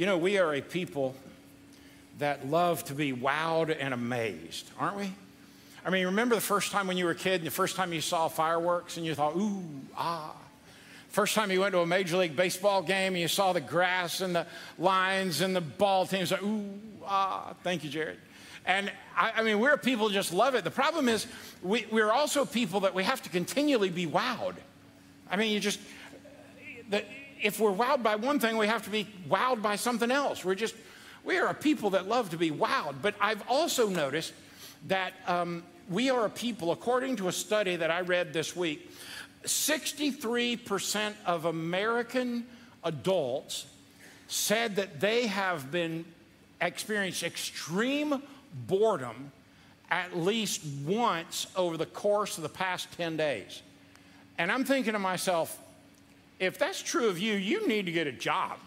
You know, we are a people that love to be wowed and amazed, aren't we? I mean, remember the first time when you were a kid and the first time you saw fireworks and you thought, ooh, ah. First time you went to a Major League Baseball game and you saw the grass and the lines and the ball teams, like, ooh, ah. Thank you, Jared. And I, I mean, we're people who just love it. The problem is, we, we're also people that we have to continually be wowed. I mean, you just, the, if we're wowed by one thing, we have to be wowed by something else. We're just, we are a people that love to be wowed. But I've also noticed that um, we are a people, according to a study that I read this week, 63% of American adults said that they have been experienced extreme boredom at least once over the course of the past 10 days. And I'm thinking to myself, if that's true of you, you need to get a job.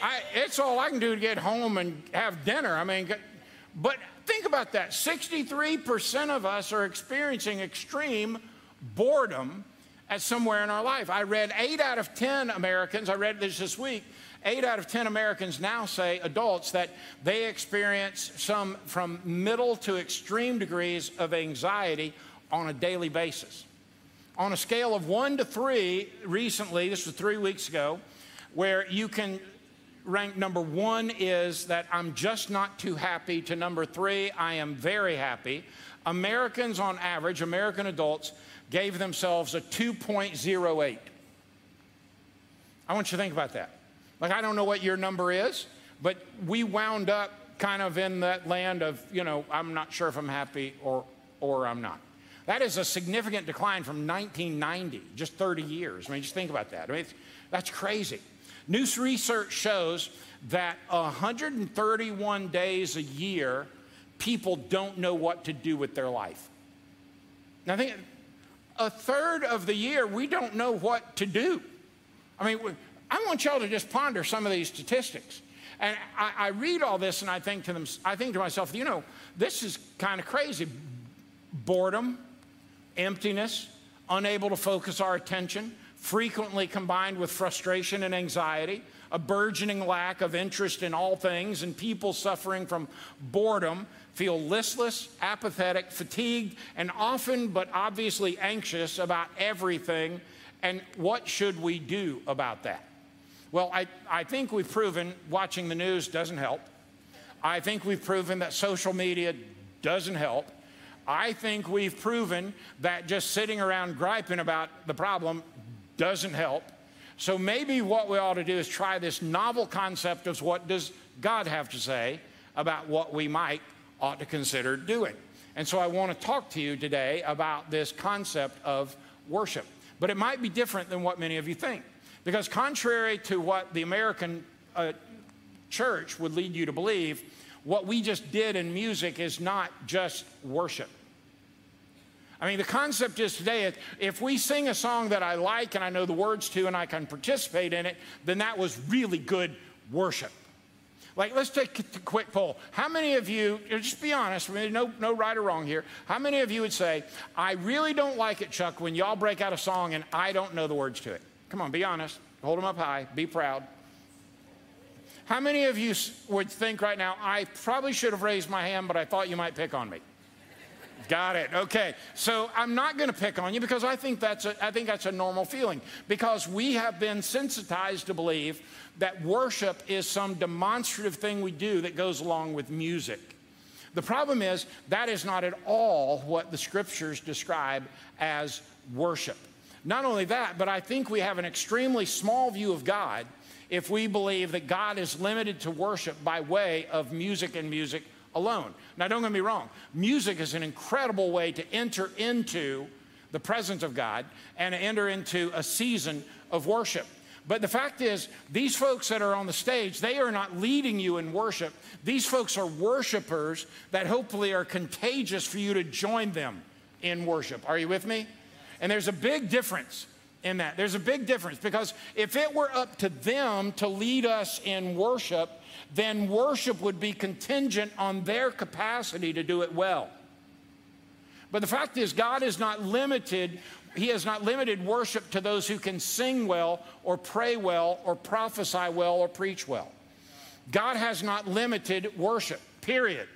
I, it's all I can do to get home and have dinner. I mean, but think about that 63% of us are experiencing extreme boredom at somewhere in our life. I read eight out of 10 Americans, I read this this week, eight out of 10 Americans now say, adults, that they experience some from middle to extreme degrees of anxiety on a daily basis. On a scale of one to three, recently, this was three weeks ago, where you can rank number one is that I'm just not too happy, to number three, I am very happy. Americans, on average, American adults, gave themselves a 2.08. I want you to think about that. Like, I don't know what your number is, but we wound up kind of in that land of, you know, I'm not sure if I'm happy or, or I'm not. That is a significant decline from 1990, just 30 years. I mean, just think about that. I mean, that's crazy. New research shows that 131 days a year, people don't know what to do with their life. Now, think a third of the year, we don't know what to do. I mean, I want y'all to just ponder some of these statistics. And I, I, read all this and I think to them, I think to myself, you know, this is kind of crazy. Boredom, emptiness, unable to focus our attention, frequently combined with frustration and anxiety, a burgeoning lack of interest in all things, and people suffering from boredom feel listless, apathetic, fatigued, and often but obviously anxious about everything. And what should we do about that? Well, I, I think we've proven watching the news doesn't help. I think we've proven that social media doesn't help. I think we've proven that just sitting around griping about the problem doesn't help. So maybe what we ought to do is try this novel concept of what does God have to say about what we might ought to consider doing. And so I want to talk to you today about this concept of worship. But it might be different than what many of you think. Because, contrary to what the American uh, church would lead you to believe, what we just did in music is not just worship. I mean, the concept is today if we sing a song that I like and I know the words to and I can participate in it, then that was really good worship. Like, let's take a quick poll. How many of you, just be honest, no, no right or wrong here, how many of you would say, I really don't like it, Chuck, when y'all break out a song and I don't know the words to it? Come on, be honest. Hold them up high. Be proud. How many of you would think right now, I probably should have raised my hand, but I thought you might pick on me? Got it. Okay. So I'm not going to pick on you because I think that's a, I think that's a normal feeling because we have been sensitized to believe that worship is some demonstrative thing we do that goes along with music. The problem is that is not at all what the scriptures describe as worship. Not only that, but I think we have an extremely small view of God if we believe that God is limited to worship by way of music and music alone. Now, don't get me wrong, music is an incredible way to enter into the presence of God and enter into a season of worship. But the fact is, these folks that are on the stage, they are not leading you in worship. These folks are worshipers that hopefully are contagious for you to join them in worship. Are you with me? And there's a big difference in that. There's a big difference because if it were up to them to lead us in worship, then worship would be contingent on their capacity to do it well. But the fact is, God is not limited. He has not limited worship to those who can sing well, or pray well, or prophesy well, or preach well. God has not limited worship, period.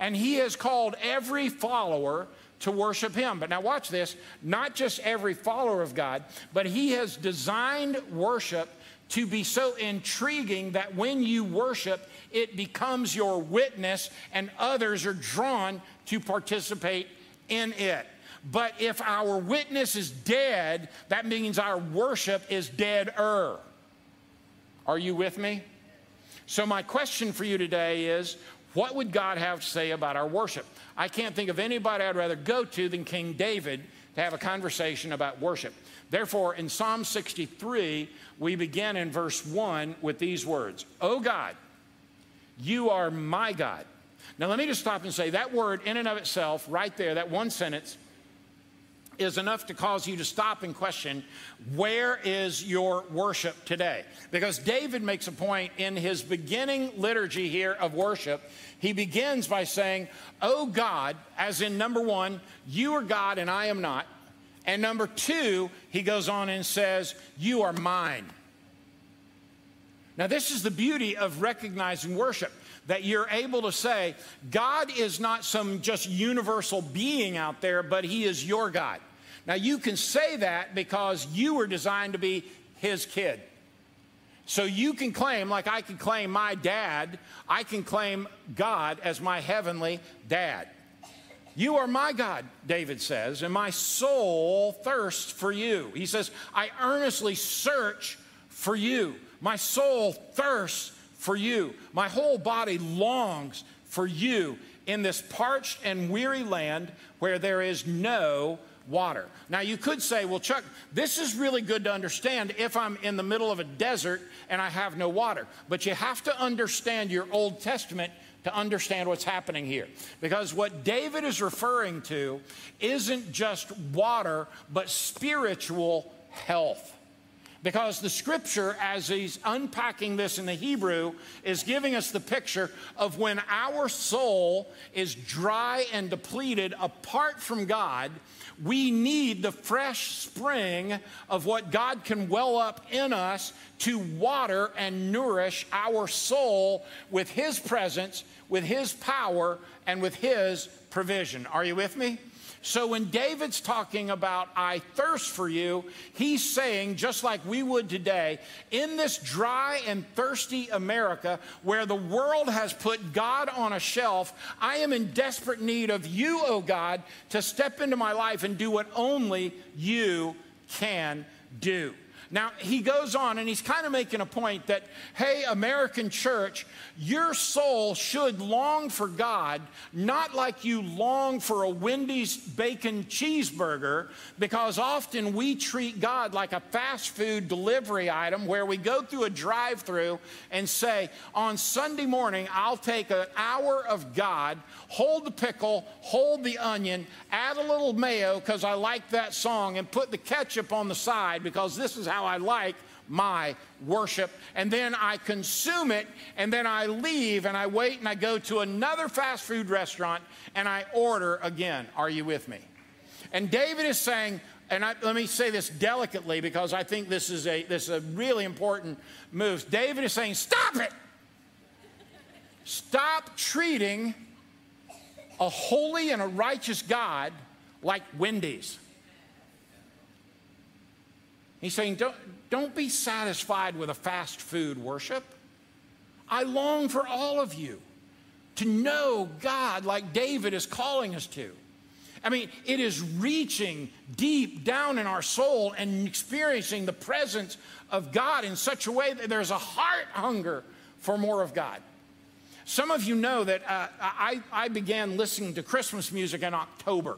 And He has called every follower to worship Him. But now, watch this not just every follower of God, but He has designed worship to be so intriguing that when you worship, it becomes your witness and others are drawn to participate in it. But if our witness is dead, that means our worship is dead-er. Are you with me? So, my question for you today is what would God have to say about our worship? I can't think of anybody I'd rather go to than King David to have a conversation about worship. Therefore, in Psalm 63, we begin in verse 1 with these words Oh God, you are my God. Now, let me just stop and say that word, in and of itself, right there, that one sentence, is enough to cause you to stop and question where is your worship today? Because David makes a point in his beginning liturgy here of worship. He begins by saying, Oh God, as in number one, you are God and I am not. And number two, he goes on and says, You are mine. Now, this is the beauty of recognizing worship that you're able to say, God is not some just universal being out there, but He is your God. Now, you can say that because you were designed to be His kid. So you can claim, like I can claim my dad, I can claim God as my heavenly dad. You are my God, David says, and my soul thirsts for you. He says, I earnestly search for you. My soul thirsts for you. My whole body longs for you in this parched and weary land where there is no water. Now, you could say, well, Chuck, this is really good to understand if I'm in the middle of a desert and I have no water. But you have to understand your Old Testament to understand what's happening here. Because what David is referring to isn't just water, but spiritual health. Because the scripture, as he's unpacking this in the Hebrew, is giving us the picture of when our soul is dry and depleted apart from God, we need the fresh spring of what God can well up in us to water and nourish our soul with His presence, with His power, and with His provision. Are you with me? So when David's talking about, I thirst for you, he's saying, just like we would today, in this dry and thirsty America where the world has put God on a shelf, I am in desperate need of you, oh God, to step into my life and do what only you can do. Now, he goes on and he's kind of making a point that, hey, American church, your soul should long for God, not like you long for a Wendy's bacon cheeseburger, because often we treat God like a fast food delivery item where we go through a drive through and say, on Sunday morning, I'll take an hour of God, hold the pickle, hold the onion, add a little mayo because I like that song, and put the ketchup on the side because this is how how I like my worship. And then I consume it, and then I leave and I wait and I go to another fast food restaurant and I order again. Are you with me? And David is saying, and I, let me say this delicately because I think this is a this is a really important move. David is saying, stop it. Stop treating a holy and a righteous God like Wendy's. He's saying, don't, don't be satisfied with a fast food worship. I long for all of you to know God like David is calling us to. I mean, it is reaching deep down in our soul and experiencing the presence of God in such a way that there's a heart hunger for more of God. Some of you know that uh, I, I began listening to Christmas music in October.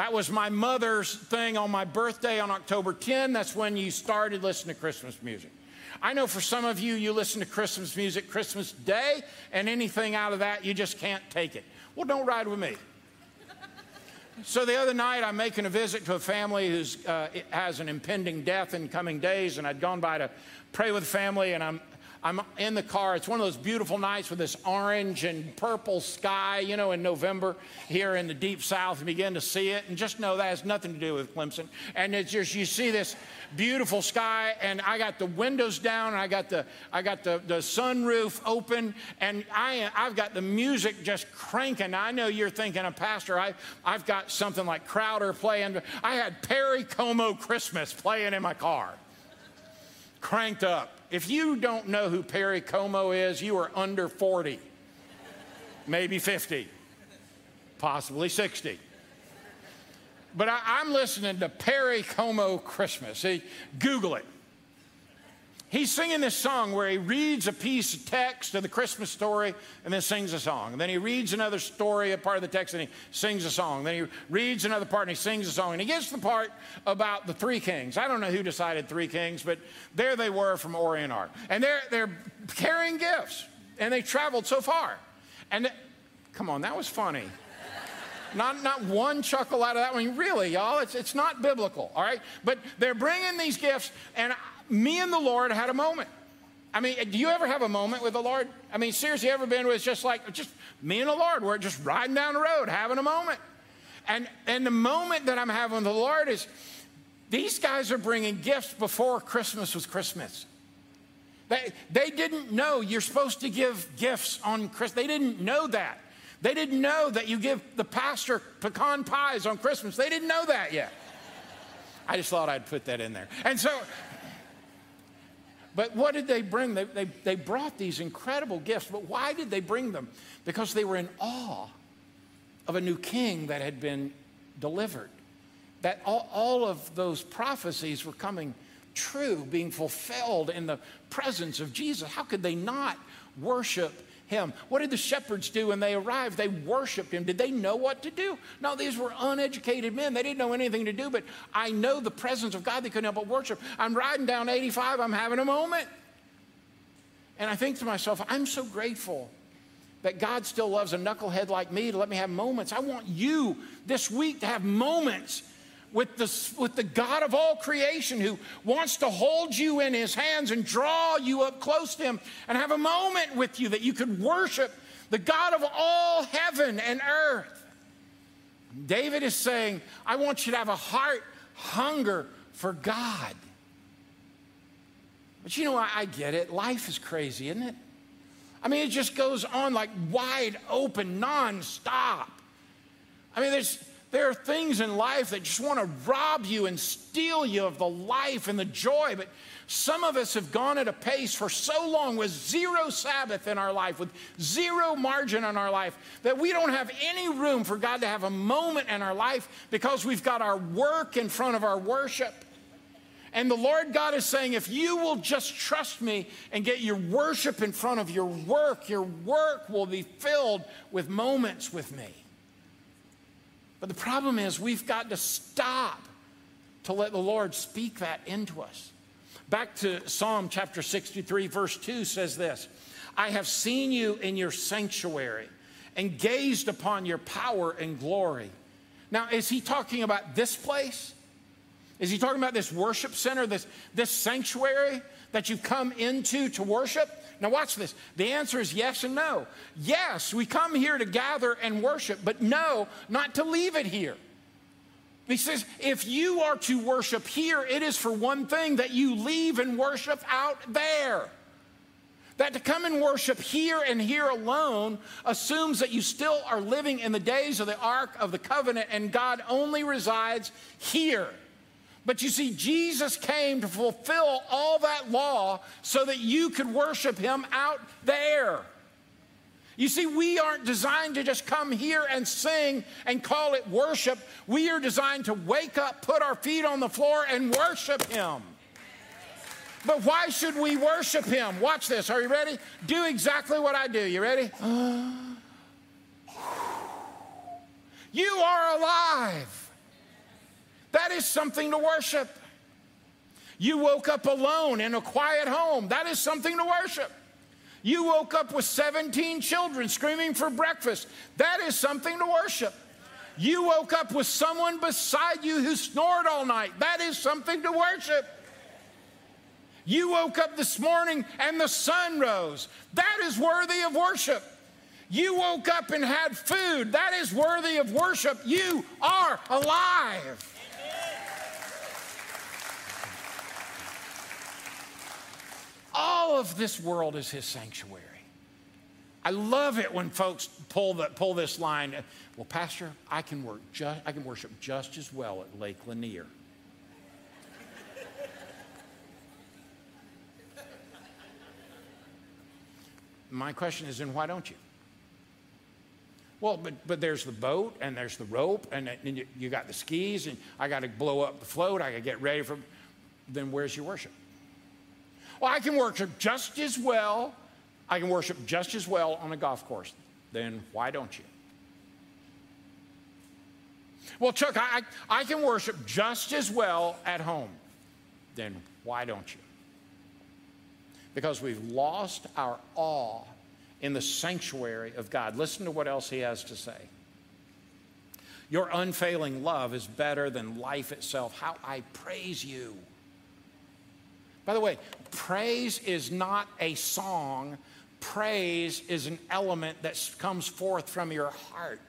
That was my mother's thing on my birthday on October 10. That's when you started listening to Christmas music. I know for some of you, you listen to Christmas music Christmas Day, and anything out of that, you just can't take it. Well, don't ride with me. so the other night, I'm making a visit to a family who uh, has an impending death in coming days, and I'd gone by to pray with the family, and I'm I'm in the car. It's one of those beautiful nights with this orange and purple sky, you know, in November here in the deep south. Begin to see it, and just know that has nothing to do with Clemson. And it's just, you see this beautiful sky, and I got the windows down, and I got the, I got the, the sunroof open, and I, I've got the music just cranking. I know you're thinking, a pastor, I, I've got something like Crowder playing. I had Perry Como Christmas playing in my car, cranked up. If you don't know who Perry Como is, you are under 40, maybe 50, possibly 60. But I, am listening to Perry Como Christmas. See, Google it. He's singing this song where he reads a piece of text of the Christmas story and then sings a song. And then he reads another story, a part of the text, and he sings a song. Then he reads another part and he sings a song. And he gets to the part about the three kings. I don't know who decided three kings, but there they were from Orient Art. And they're, they're carrying gifts, and they traveled so far. And come on, that was funny. Not, not one chuckle out of that one. Really, y'all, it's, it's not biblical, all right? But they're bringing these gifts, and me and the Lord had a moment. I mean, do you ever have a moment with the Lord? I mean, seriously, ever been it's just like, just me and the Lord, we're just riding down the road, having a moment. And, and the moment that I'm having with the Lord is these guys are bringing gifts before Christmas was Christmas. They, they didn't know you're supposed to give gifts on Christmas. They didn't know that. They didn't know that you give the pastor pecan pies on Christmas. They didn't know that yet. I just thought I'd put that in there. And so but what did they bring? They, they, they brought these incredible gifts. But why did they bring them? Because they were in awe of a new king that had been delivered. That all, all of those prophecies were coming true, being fulfilled in the presence of Jesus. How could they not worship him. What did the shepherds do when they arrived? They worshiped him. Did they know what to do? No, these were uneducated men. They didn't know anything to do, but I know the presence of God. They couldn't help but worship. I'm riding down 85, I'm having a moment. And I think to myself, I'm so grateful that God still loves a knucklehead like me to let me have moments. I want you this week to have moments with the, with the God of all creation who wants to hold you in his hands and draw you up close to him and have a moment with you that you could worship the God of all heaven and earth. David is saying, I want you to have a heart hunger for God. But you know, I, I get it. Life is crazy, isn't it? I mean, it just goes on like wide open, nonstop. I mean, there's there are things in life that just want to rob you and steal you of the life and the joy. But some of us have gone at a pace for so long with zero Sabbath in our life, with zero margin in our life, that we don't have any room for God to have a moment in our life because we've got our work in front of our worship. And the Lord God is saying, if you will just trust me and get your worship in front of your work, your work will be filled with moments with me. But the problem is, we've got to stop to let the Lord speak that into us. Back to Psalm chapter 63, verse 2 says this I have seen you in your sanctuary and gazed upon your power and glory. Now, is he talking about this place? Is he talking about this worship center, this, this sanctuary that you've come into to worship? Now, watch this. The answer is yes and no. Yes, we come here to gather and worship, but no, not to leave it here. He says, if you are to worship here, it is for one thing that you leave and worship out there. That to come and worship here and here alone assumes that you still are living in the days of the Ark of the Covenant and God only resides here. But you see, Jesus came to fulfill all that law so that you could worship him out there. You see, we aren't designed to just come here and sing and call it worship. We are designed to wake up, put our feet on the floor, and worship him. But why should we worship him? Watch this. Are you ready? Do exactly what I do. You ready? You are alive. That is something to worship. You woke up alone in a quiet home. That is something to worship. You woke up with 17 children screaming for breakfast. That is something to worship. You woke up with someone beside you who snored all night. That is something to worship. You woke up this morning and the sun rose. That is worthy of worship. You woke up and had food. That is worthy of worship. You are alive. All of this world is his sanctuary. I love it when folks pull, the, pull this line. Well, Pastor, I can, work just, I can worship just as well at Lake Lanier. My question is, then why don't you? Well, but, but there's the boat and there's the rope and, and you, you got the skis and I got to blow up the float. I got to get ready for. Then where's your worship? Well, I can worship just as well. I can worship just as well on a golf course. Then why don't you? Well, Chuck, I, I can worship just as well at home. Then why don't you? Because we've lost our awe in the sanctuary of God. Listen to what else he has to say. Your unfailing love is better than life itself. How I praise you. By the way, praise is not a song, praise is an element that comes forth from your heart.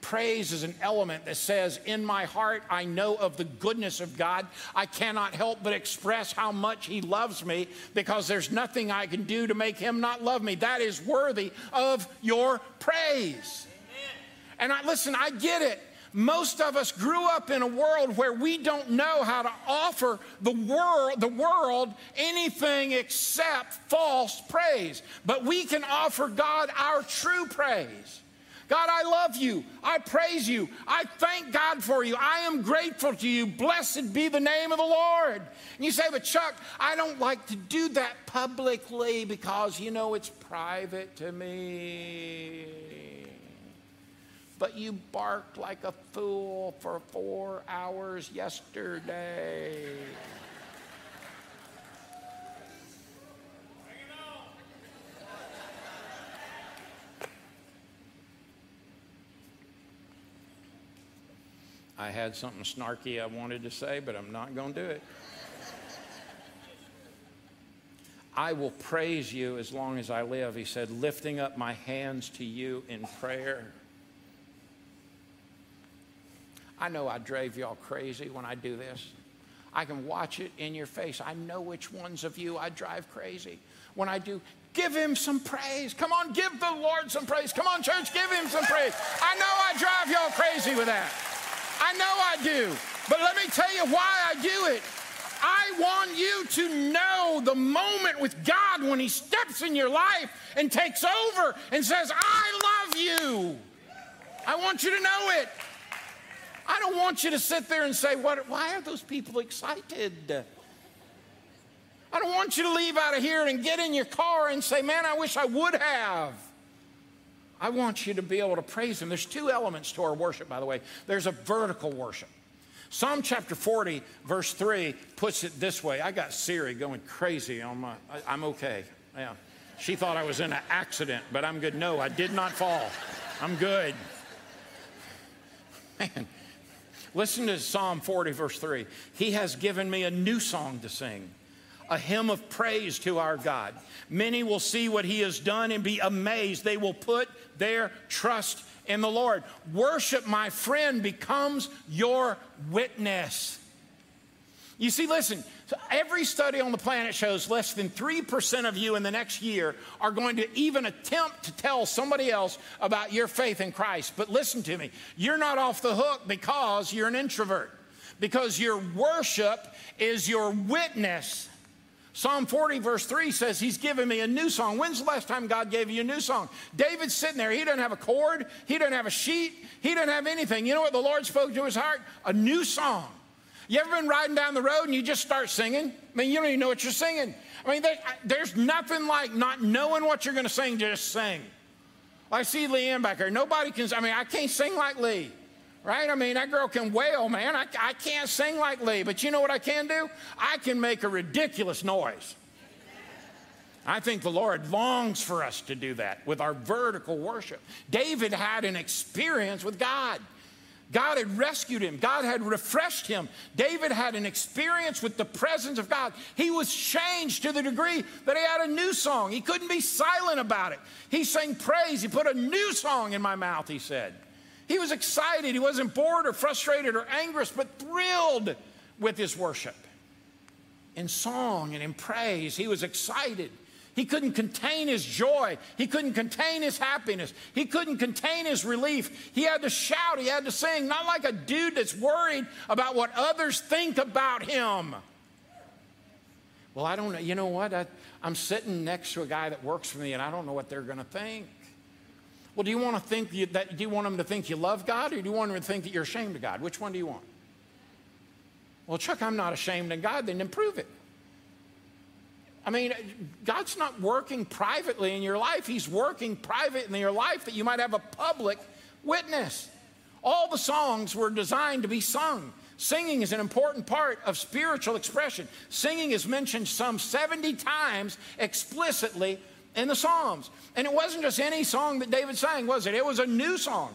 Praise is an element that says, In my heart, I know of the goodness of God. I cannot help but express how much He loves me because there's nothing I can do to make Him not love me. That is worthy of your praise. Amen. And I, listen, I get it. Most of us grew up in a world where we don't know how to offer the world, the world anything except false praise. But we can offer God our true praise. God, I love you. I praise you. I thank God for you. I am grateful to you. Blessed be the name of the Lord. And you say, but Chuck, I don't like to do that publicly because, you know, it's private to me but you barked like a fool for four hours yesterday. I had something snarky I wanted to say, but I'm not going to do it. I will praise you as long as I live, he said, lifting up my hands to you in prayer. I know I drove y'all crazy when I do this. I can watch it in your face. I know which ones of you I drive crazy. When I do, give him some praise. Come on, give the Lord some praise. Come on, church, give him some praise. I know I drive y'all crazy with that. I know I do. But let me tell you why I do it. I want you to know the moment with God when He steps in your life and takes over and says, I love you. I want you to know it. I don't want you to sit there and say, what, why are those people excited? I don't want you to leave out of here and get in your car and say, man, I wish I would have. I want you to be able to praise Him. There's two elements to our worship, by the way. There's a vertical worship. Psalm chapter 40, verse 3 puts it this way. I got Siri going crazy on my, I, am okay. Yeah. She thought I was in an accident, but I'm good. No, I did not fall. I'm good. Man, Listen to Psalm 40, verse 3. He has given me a new song to sing, a hymn of praise to our God. Many will see what he has done and be amazed. They will put their trust in the Lord. Worship, my friend, becomes your witness. You see, listen, every study on the planet shows less than 3% of you in the next year are going to even attempt to tell somebody else about your faith in Christ. But listen to me, you're not off the hook because you're an introvert, because your worship is your witness. Psalm 40, verse 3 says, He's given me a new song. When's the last time God gave you a new song? David's sitting there. He doesn't have a chord, he doesn't have a sheet, he doesn't have anything. You know what the Lord spoke to his heart? A new song. You ever been riding down the road and you just start singing? I mean, you don't even know what you're singing. I mean, there, there's nothing like not knowing what you're going to sing, just sing. I see Leanne back there. Nobody can, I mean, I can't sing like Lee, right? I mean, that girl can wail, man. I, I can't sing like Lee, but you know what I can do? I can make a ridiculous noise. I think the Lord longs for us to do that with our vertical worship. David had an experience with God. God had rescued him. God had refreshed him. David had an experience with the presence of God. He was changed to the degree that he had a new song. He couldn't be silent about it. He sang praise. He put a new song in my mouth, he said. He was excited. He wasn't bored or frustrated or anxious, but thrilled with his worship. In song and in praise, he was excited. He couldn't contain his joy. He couldn't contain his happiness. He couldn't contain his relief. He had to shout. He had to sing, not like a dude that's worried about what others think about him. Well, I don't know. You know what? I, am sitting next to a guy that works for me, and I don't know what they're going to think. Well, do you want to think you, that? Do you want them to think you love God, or do you want them to think that you're ashamed of God? Which one do you want? Well, Chuck, I'm not ashamed of God. Then improve it. I mean, God's not working privately in your life. He's working private in your life that you might have a public witness. All the songs were designed to be sung. Singing is an important part of spiritual expression. Singing is mentioned some 70 times explicitly in the Psalms. And it wasn't just any song that David sang, was it? It was a new song.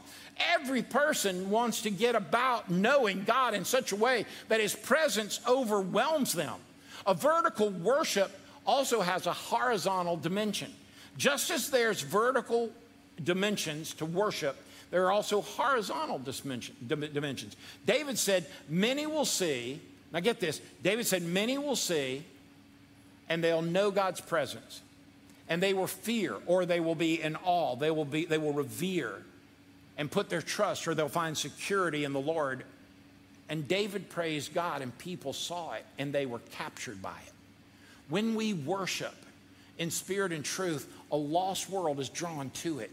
Every person wants to get about knowing God in such a way that his presence overwhelms them. A vertical worship also has a horizontal dimension. Just as there's vertical dimensions to worship, there are also horizontal dimensions. David said, Many will see, now get this, David said, Many will see, and they'll know God's presence. And they will fear, or they will be in awe. They will, be, they will revere and put their trust, or they'll find security in the Lord. And David praised God, and people saw it, and they were captured by it. When we worship in spirit and truth, a lost world is drawn to it.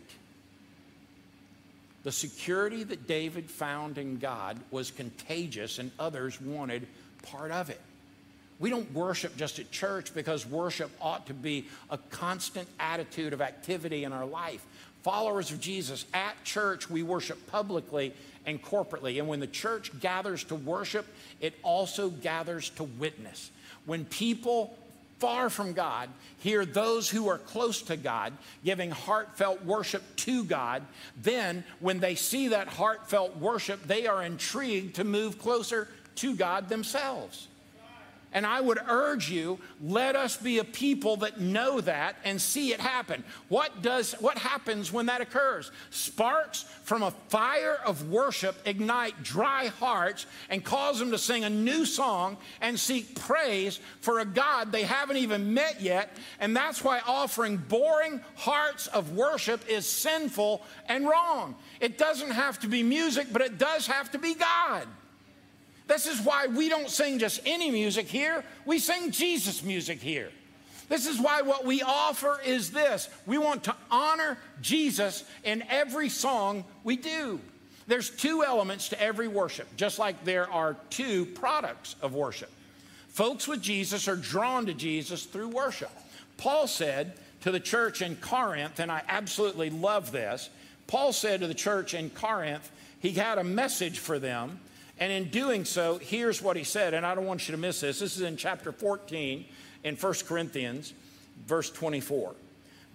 The security that David found in God was contagious, and others wanted part of it. We don't worship just at church because worship ought to be a constant attitude of activity in our life. Followers of Jesus at church, we worship publicly and corporately. And when the church gathers to worship, it also gathers to witness. When people far from God hear those who are close to God giving heartfelt worship to God, then when they see that heartfelt worship, they are intrigued to move closer to God themselves. And I would urge you, let us be a people that know that and see it happen. What does what happens when that occurs? Sparks from a fire of worship ignite dry hearts and cause them to sing a new song and seek praise for a God they haven't even met yet. And that's why offering boring hearts of worship is sinful and wrong. It doesn't have to be music, but it does have to be God. This is why we don't sing just any music here, we sing Jesus music here. This is why what we offer is this we want to honor Jesus in every song we do. There's two elements to every worship, just like there are two products of worship. Folks with Jesus are drawn to Jesus through worship. Paul said to the church in Corinth, and I absolutely love this. Paul said to the church in Corinth, he had a message for them and in doing so, here's what he said, and I don't want you to miss this. This is in chapter 14 in 1 Corinthians, verse 24.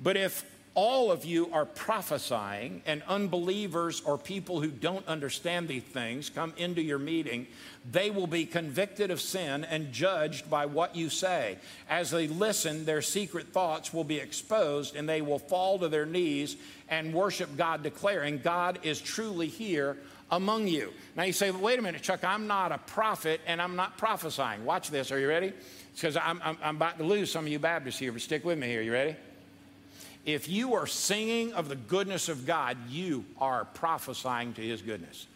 But if all of you are prophesying, and unbelievers or people who don't understand these things come into your meeting, they will be convicted of sin and judged by what you say. As they listen, their secret thoughts will be exposed, and they will fall to their knees and worship God, declaring, God is truly here among you. Now you say, wait a minute, Chuck, I'm not a prophet and I'm not prophesying. Watch this. Are you ready? Because I'm, I'm, I'm about to lose some of you Baptists here, but stick with me here. You ready? If you are singing of the goodness of God, you are prophesying to his goodness.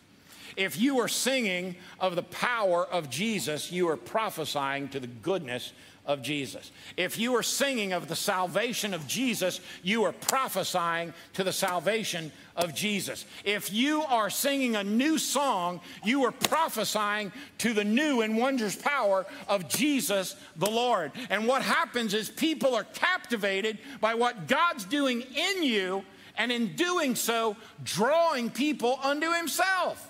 If you are singing of the power of Jesus, you are prophesying to the goodness of Jesus. If you are singing of the salvation of Jesus, you are prophesying to the salvation of Jesus. If you are singing a new song, you are prophesying to the new and wondrous power of Jesus the Lord. And what happens is people are captivated by what God's doing in you, and in doing so, drawing people unto Himself.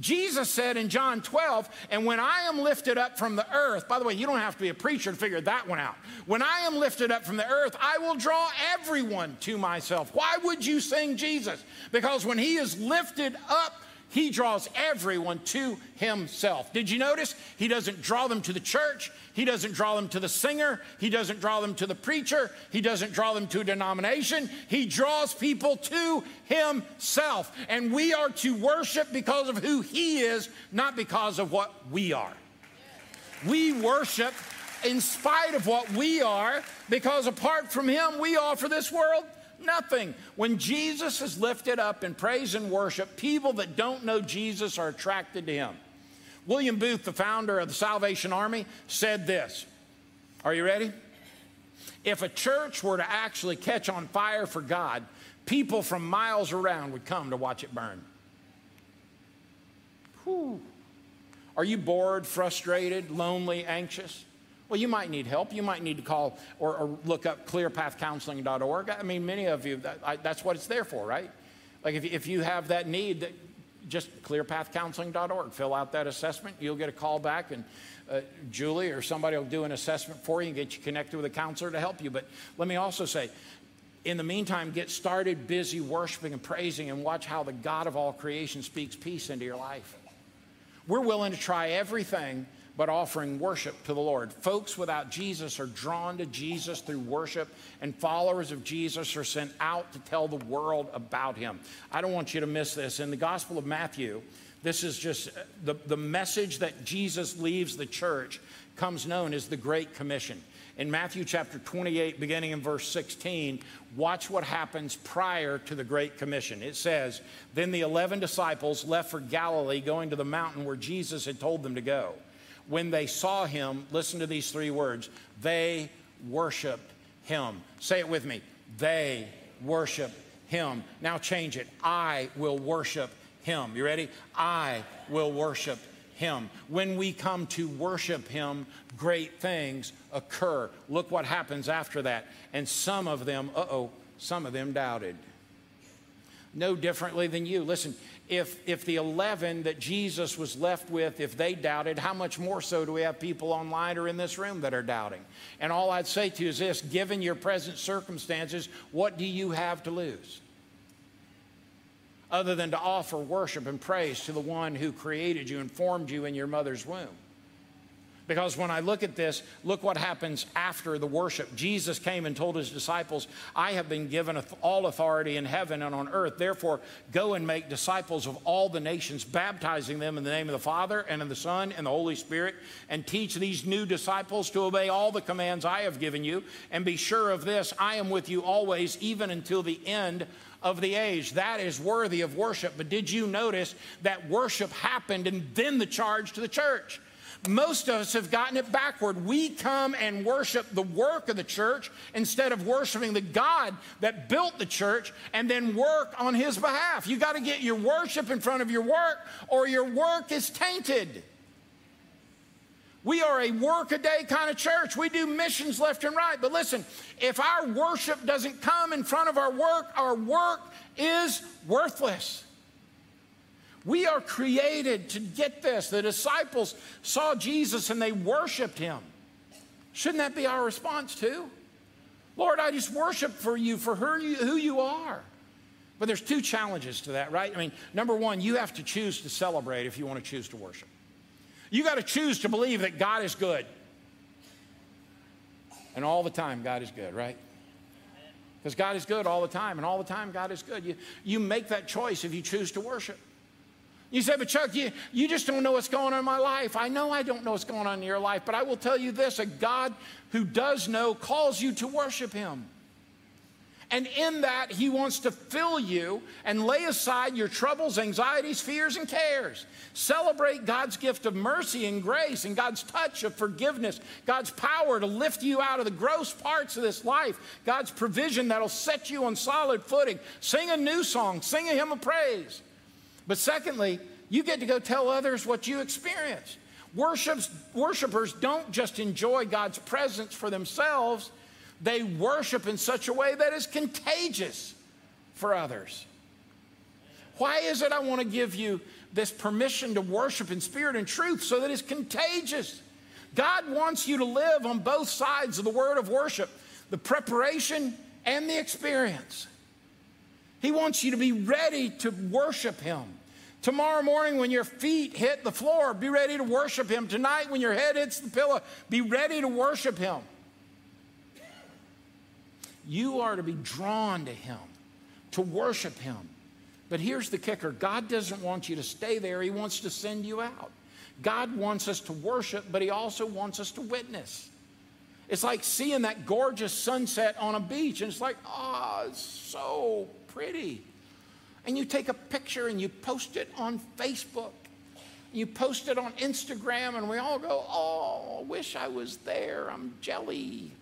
Jesus said in John 12, and when I am lifted up from the earth, by the way, you don't have to be a preacher to figure that one out. When I am lifted up from the earth, I will draw everyone to myself. Why would you sing Jesus? Because when he is lifted up, He draws everyone to himself. Did you notice? He doesn't draw them to the church. He doesn't draw them to the singer. He doesn't draw them to the preacher. He doesn't draw them to a denomination. He draws people to himself. And we are to worship because of who he is, not because of what we are. We worship in spite of what we are, because apart from him, we offer this world Nothing. When Jesus is lifted up in praise and worship, people that don't know Jesus are attracted to him. William Booth, the founder of the Salvation Army, said this. Are you ready? If a church were to actually catch on fire for God, people from miles around would come to watch it burn. Whew. Are you bored, frustrated, lonely, anxious? Well, you might need help. You might need to call or, or look up clearpathcounseling.org. I mean, many of you, that, I, that's what it's there for, right? Like if, if you have that need, that, just clearpathcounseling.org. Fill out that assessment. You'll get a call back, and uh, Julie or somebody will do an assessment for you and get you connected with a counselor to help you. But let me also say, in the meantime, get started busy worshiping and praising and watch how the God of all creation speaks peace into your life. We're willing to try everything but offering worship to the Lord. Folks without Jesus are drawn to Jesus through worship, and followers of Jesus are sent out to tell the world about him. I don't want you to miss this. In the Gospel of Matthew, this is just uh, the, the message that Jesus leaves the church comes known as the Great Commission. In Matthew chapter 28, beginning in verse 16, watch what happens prior to the Great Commission. It says, Then the 11 disciples left for Galilee, going to the mountain where Jesus had told them to go when they saw him, listen to these three words they worshiped him. Say it with me. They worship him. Now change it. I will worship him. You ready? I will worship him. When we come to worship him, great things occur. Look what happens after that. And some of them, uh oh, some of them doubted. No differently than you. Listen, if, if the 11 that Jesus was left with, if they doubted, how much more so do we have people online or in this room that are doubting? And all I'd say to you is this given your present circumstances, what do you have to lose? Other than to offer worship and praise to the one who created you and formed you in your mother's womb. Because when I look at this, look what happens after the worship. Jesus came and told his disciples, I have been given all authority in heaven and on earth. Therefore, go and make disciples of all the nations, baptizing them in the name of the Father and of the Son and the Holy Spirit, and teach these new disciples to obey all the commands I have given you. And be sure of this I am with you always, even until the end of the age. That is worthy of worship. But did you notice that worship happened and then the charge to the church? Most of us have gotten it backward. We come and worship the work of the church instead of worshiping the God that built the church and then work on his behalf. You got to get your worship in front of your work or your work is tainted. We are a work a day kind of church. We do missions left and right. But listen, if our worship doesn't come in front of our work, our work is worthless. We are created to get this. The disciples saw Jesus and they worshiped him. Shouldn't that be our response too? Lord, I just worship for you for who you are. But there's two challenges to that, right? I mean, number one, you have to choose to celebrate if you want to choose to worship. You got to choose to believe that God is good. And all the time, God is good, right? Because God is good all the time, and all the time, God is good. You, you make that choice if you choose to worship. You say, but Chuck, you, you just don't know what's going on in my life. I know I don't know what's going on in your life, but I will tell you this a God who does know calls you to worship him. And in that, he wants to fill you and lay aside your troubles, anxieties, fears, and cares. Celebrate God's gift of mercy and grace and God's touch of forgiveness, God's power to lift you out of the gross parts of this life, God's provision that'll set you on solid footing. Sing a new song, sing a hymn of praise. But secondly, you get to go tell others what you experienced. Worships, worshipers don't just enjoy God's presence for themselves, they worship in such a way that is contagious for others. Why is it I want to give you this permission to worship in spirit and truth so that it's contagious? God wants you to live on both sides of the word of worship the preparation and the experience. He wants you to be ready to worship Him Tomorrow morning, when your feet hit the floor, be ready to worship Him. Tonight, when your head hits the pillow, be ready to worship Him. You are to be drawn to Him, to worship Him. But here's the kicker God doesn't want you to stay there, He wants to send you out. God wants us to worship, but He also wants us to witness. It's like seeing that gorgeous sunset on a beach, and it's like, oh, it's so pretty and you take a picture and you post it on Facebook. You post it on Instagram, and we all go, Oh, I wish I was there. I'm jelly.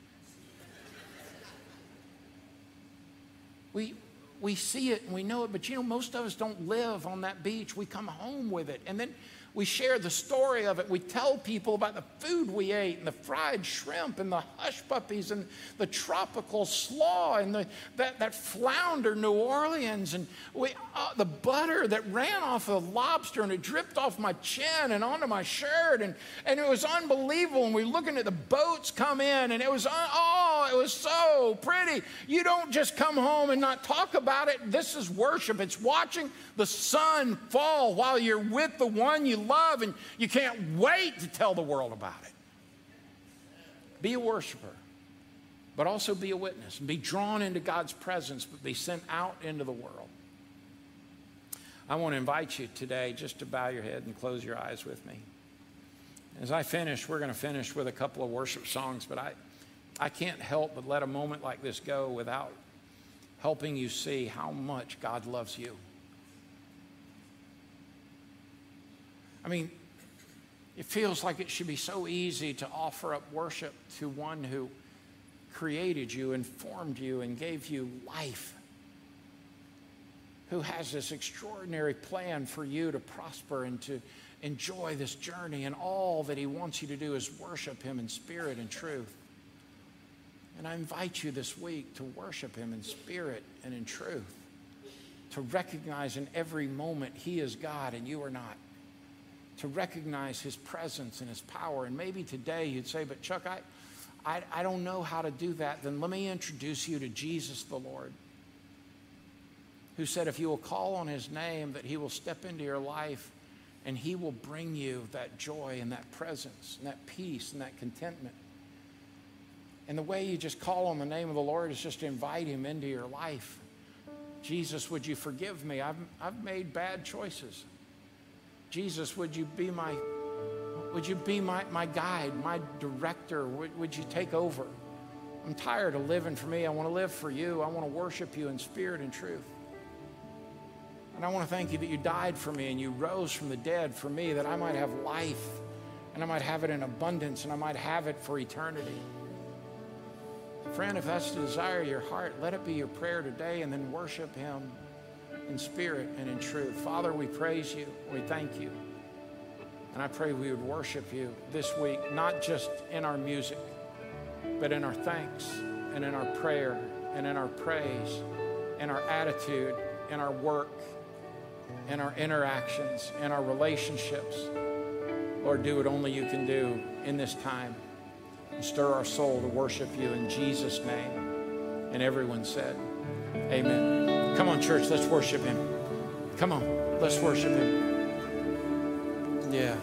we, we see it and we know it, but you know, most of us don't live on that beach. We come home with it. And then we share the story of it. We tell people about the food we ate and the fried shrimp and the hush puppies and the tropical slaw and the, that, that flounder New Orleans and we, uh, the butter that ran off the lobster and it dripped off my chin and onto my shirt. And, and it was unbelievable. And we were looking at the boats come in and it was, oh, it was so pretty. You don't just come home and not talk about it. This is worship. It's watching the sun fall while you're with the one you love and you can't wait to tell the world about it. Be a worshiper, but also be a witness and be drawn into God's presence, but be sent out into the world. I want to invite you today just to bow your head and close your eyes with me. As I finish, we're going to finish with a couple of worship songs, but I, I can't help but let a moment like this go without helping you see how much God loves you. I mean, it feels like it should be so easy to offer up worship to one who created you and formed you and gave you life, who has this extraordinary plan for you to prosper and to enjoy this journey. And all that he wants you to do is worship him in spirit and truth. And I invite you this week to worship him in spirit and in truth, to recognize in every moment he is God and you are not to recognize his presence and his power. And maybe today you'd say, But Chuck, I, I, I don't know how to do that. Then let me introduce you to Jesus the Lord, who said, If you will call on his name, that he will step into your life and he will bring you that joy and that presence and that peace and that contentment. And the way you just call on the name of the Lord is just to invite him into your life. Jesus, would you forgive me? I've, I've made bad choices. Jesus, would you be my, would you be my, my guide, my director? Would, would you take over? I'm tired of living for me. I want to live for you. I want to worship you in spirit and truth. And I want to thank you that you died for me and you rose from the dead for me that I might have life and I might have it in abundance and I might have it for eternity. Friend, if that's the desire of your heart, let it be your prayer today and then worship Him in spirit and in truth. Father, we praise you. We thank you. And I pray we would worship you this week, not just in our music, but in our thanks and in our prayer and in our praise, in our attitude, in our work, in our interactions, in our relationships. Lord, do what only you can do in this time. And stir our soul to worship you in Jesus' name. And everyone said, Amen. Come on, church, let's worship Him. Come on, let's worship Him. Yeah.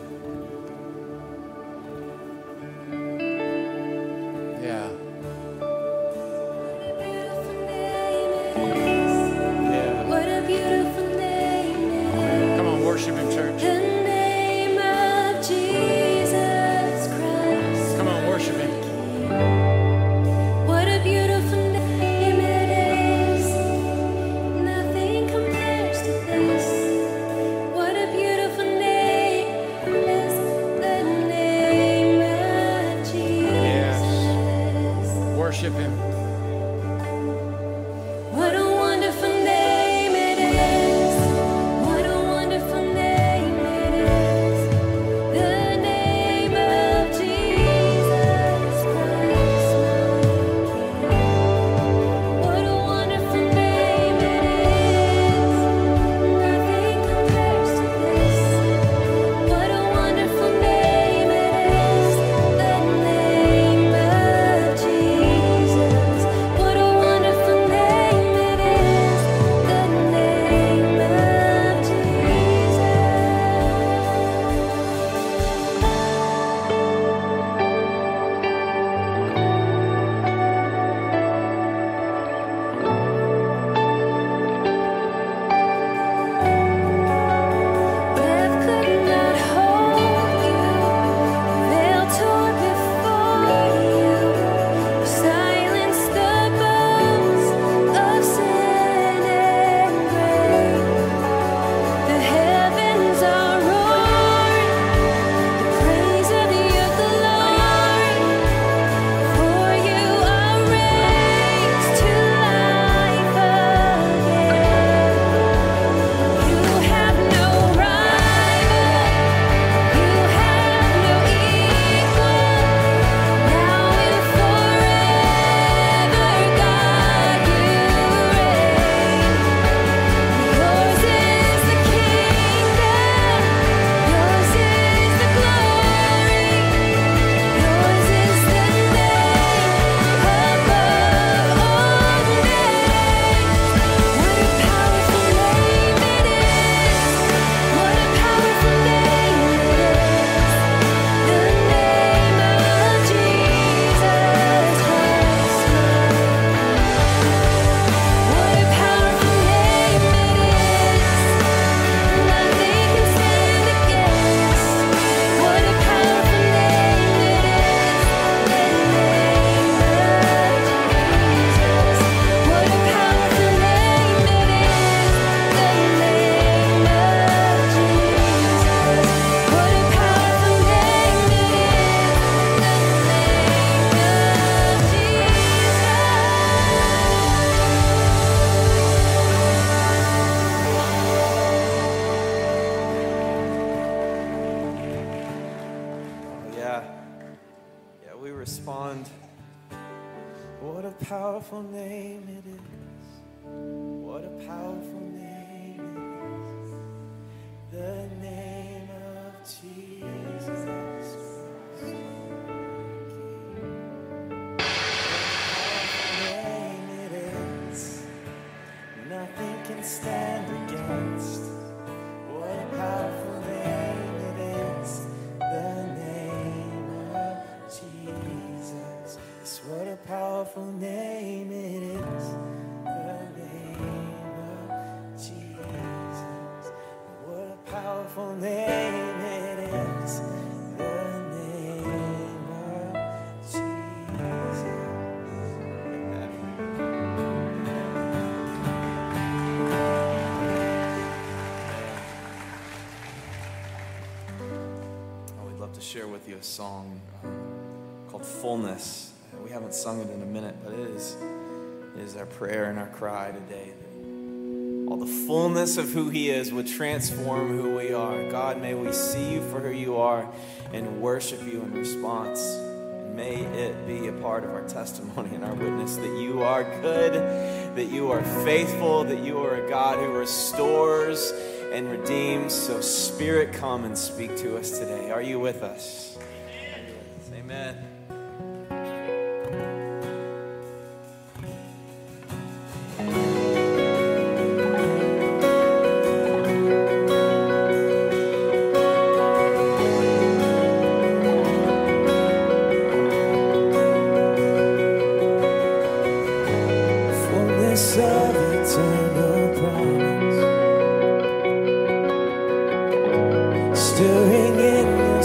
Share with you a song um, called Fullness. Uh, We haven't sung it in a minute, but it is, it is our prayer and our cry today that all the fullness of who He is would transform who we are. God, may we see you for who you are and worship you in response. And may it be a part of our testimony and our witness that you are good, that you are faithful, that you are a God who restores and redeemed. So, Spirit, come and speak to us today. Are you with us? 念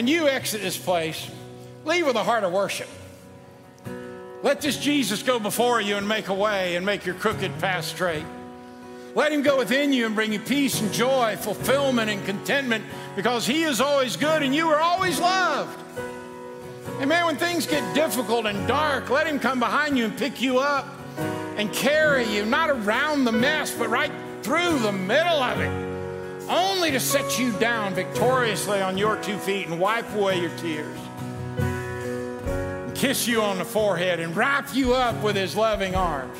when you exit this place, leave with a heart of worship. Let this Jesus go before you and make a way and make your crooked path straight. Let him go within you and bring you peace and joy, fulfillment and contentment because he is always good and you are always loved. And man, when things get difficult and dark, let him come behind you and pick you up and carry you, not around the mess, but right through the middle of it, only to set you down victoriously on your two feet and wipe away your tears. And kiss you on the forehead and wrap you up with his loving arms.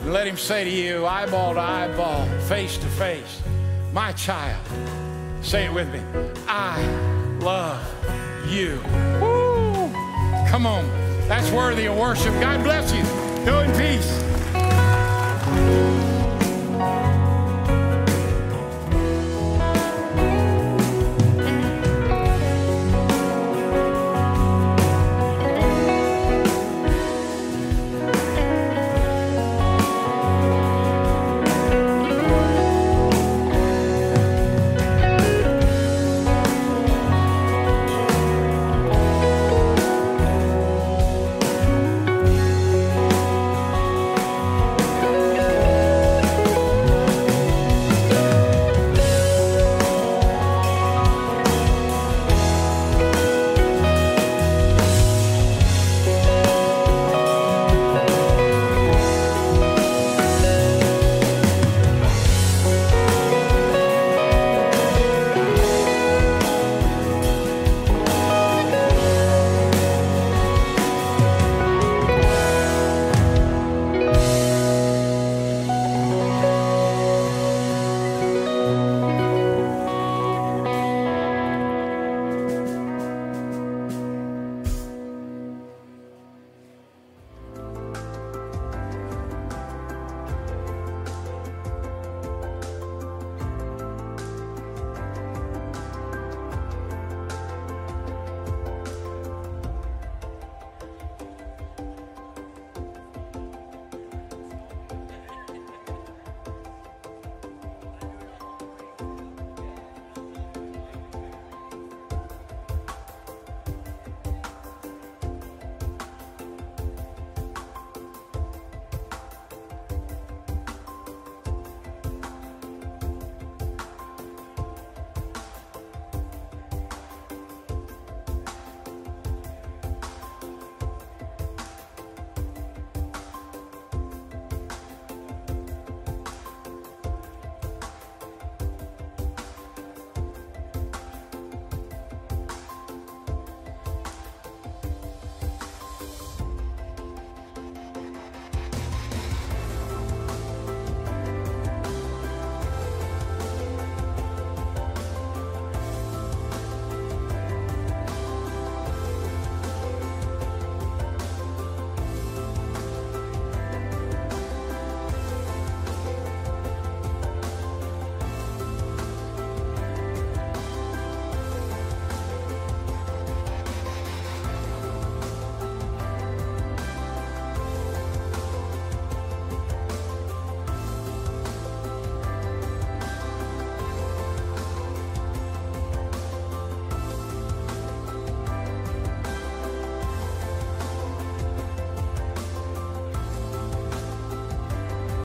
And let him say to you, eyeball to eyeball, face to face, my child, say it with me, I love you. Woo! Come on. That's worthy of worship. God bless you. Go in peace.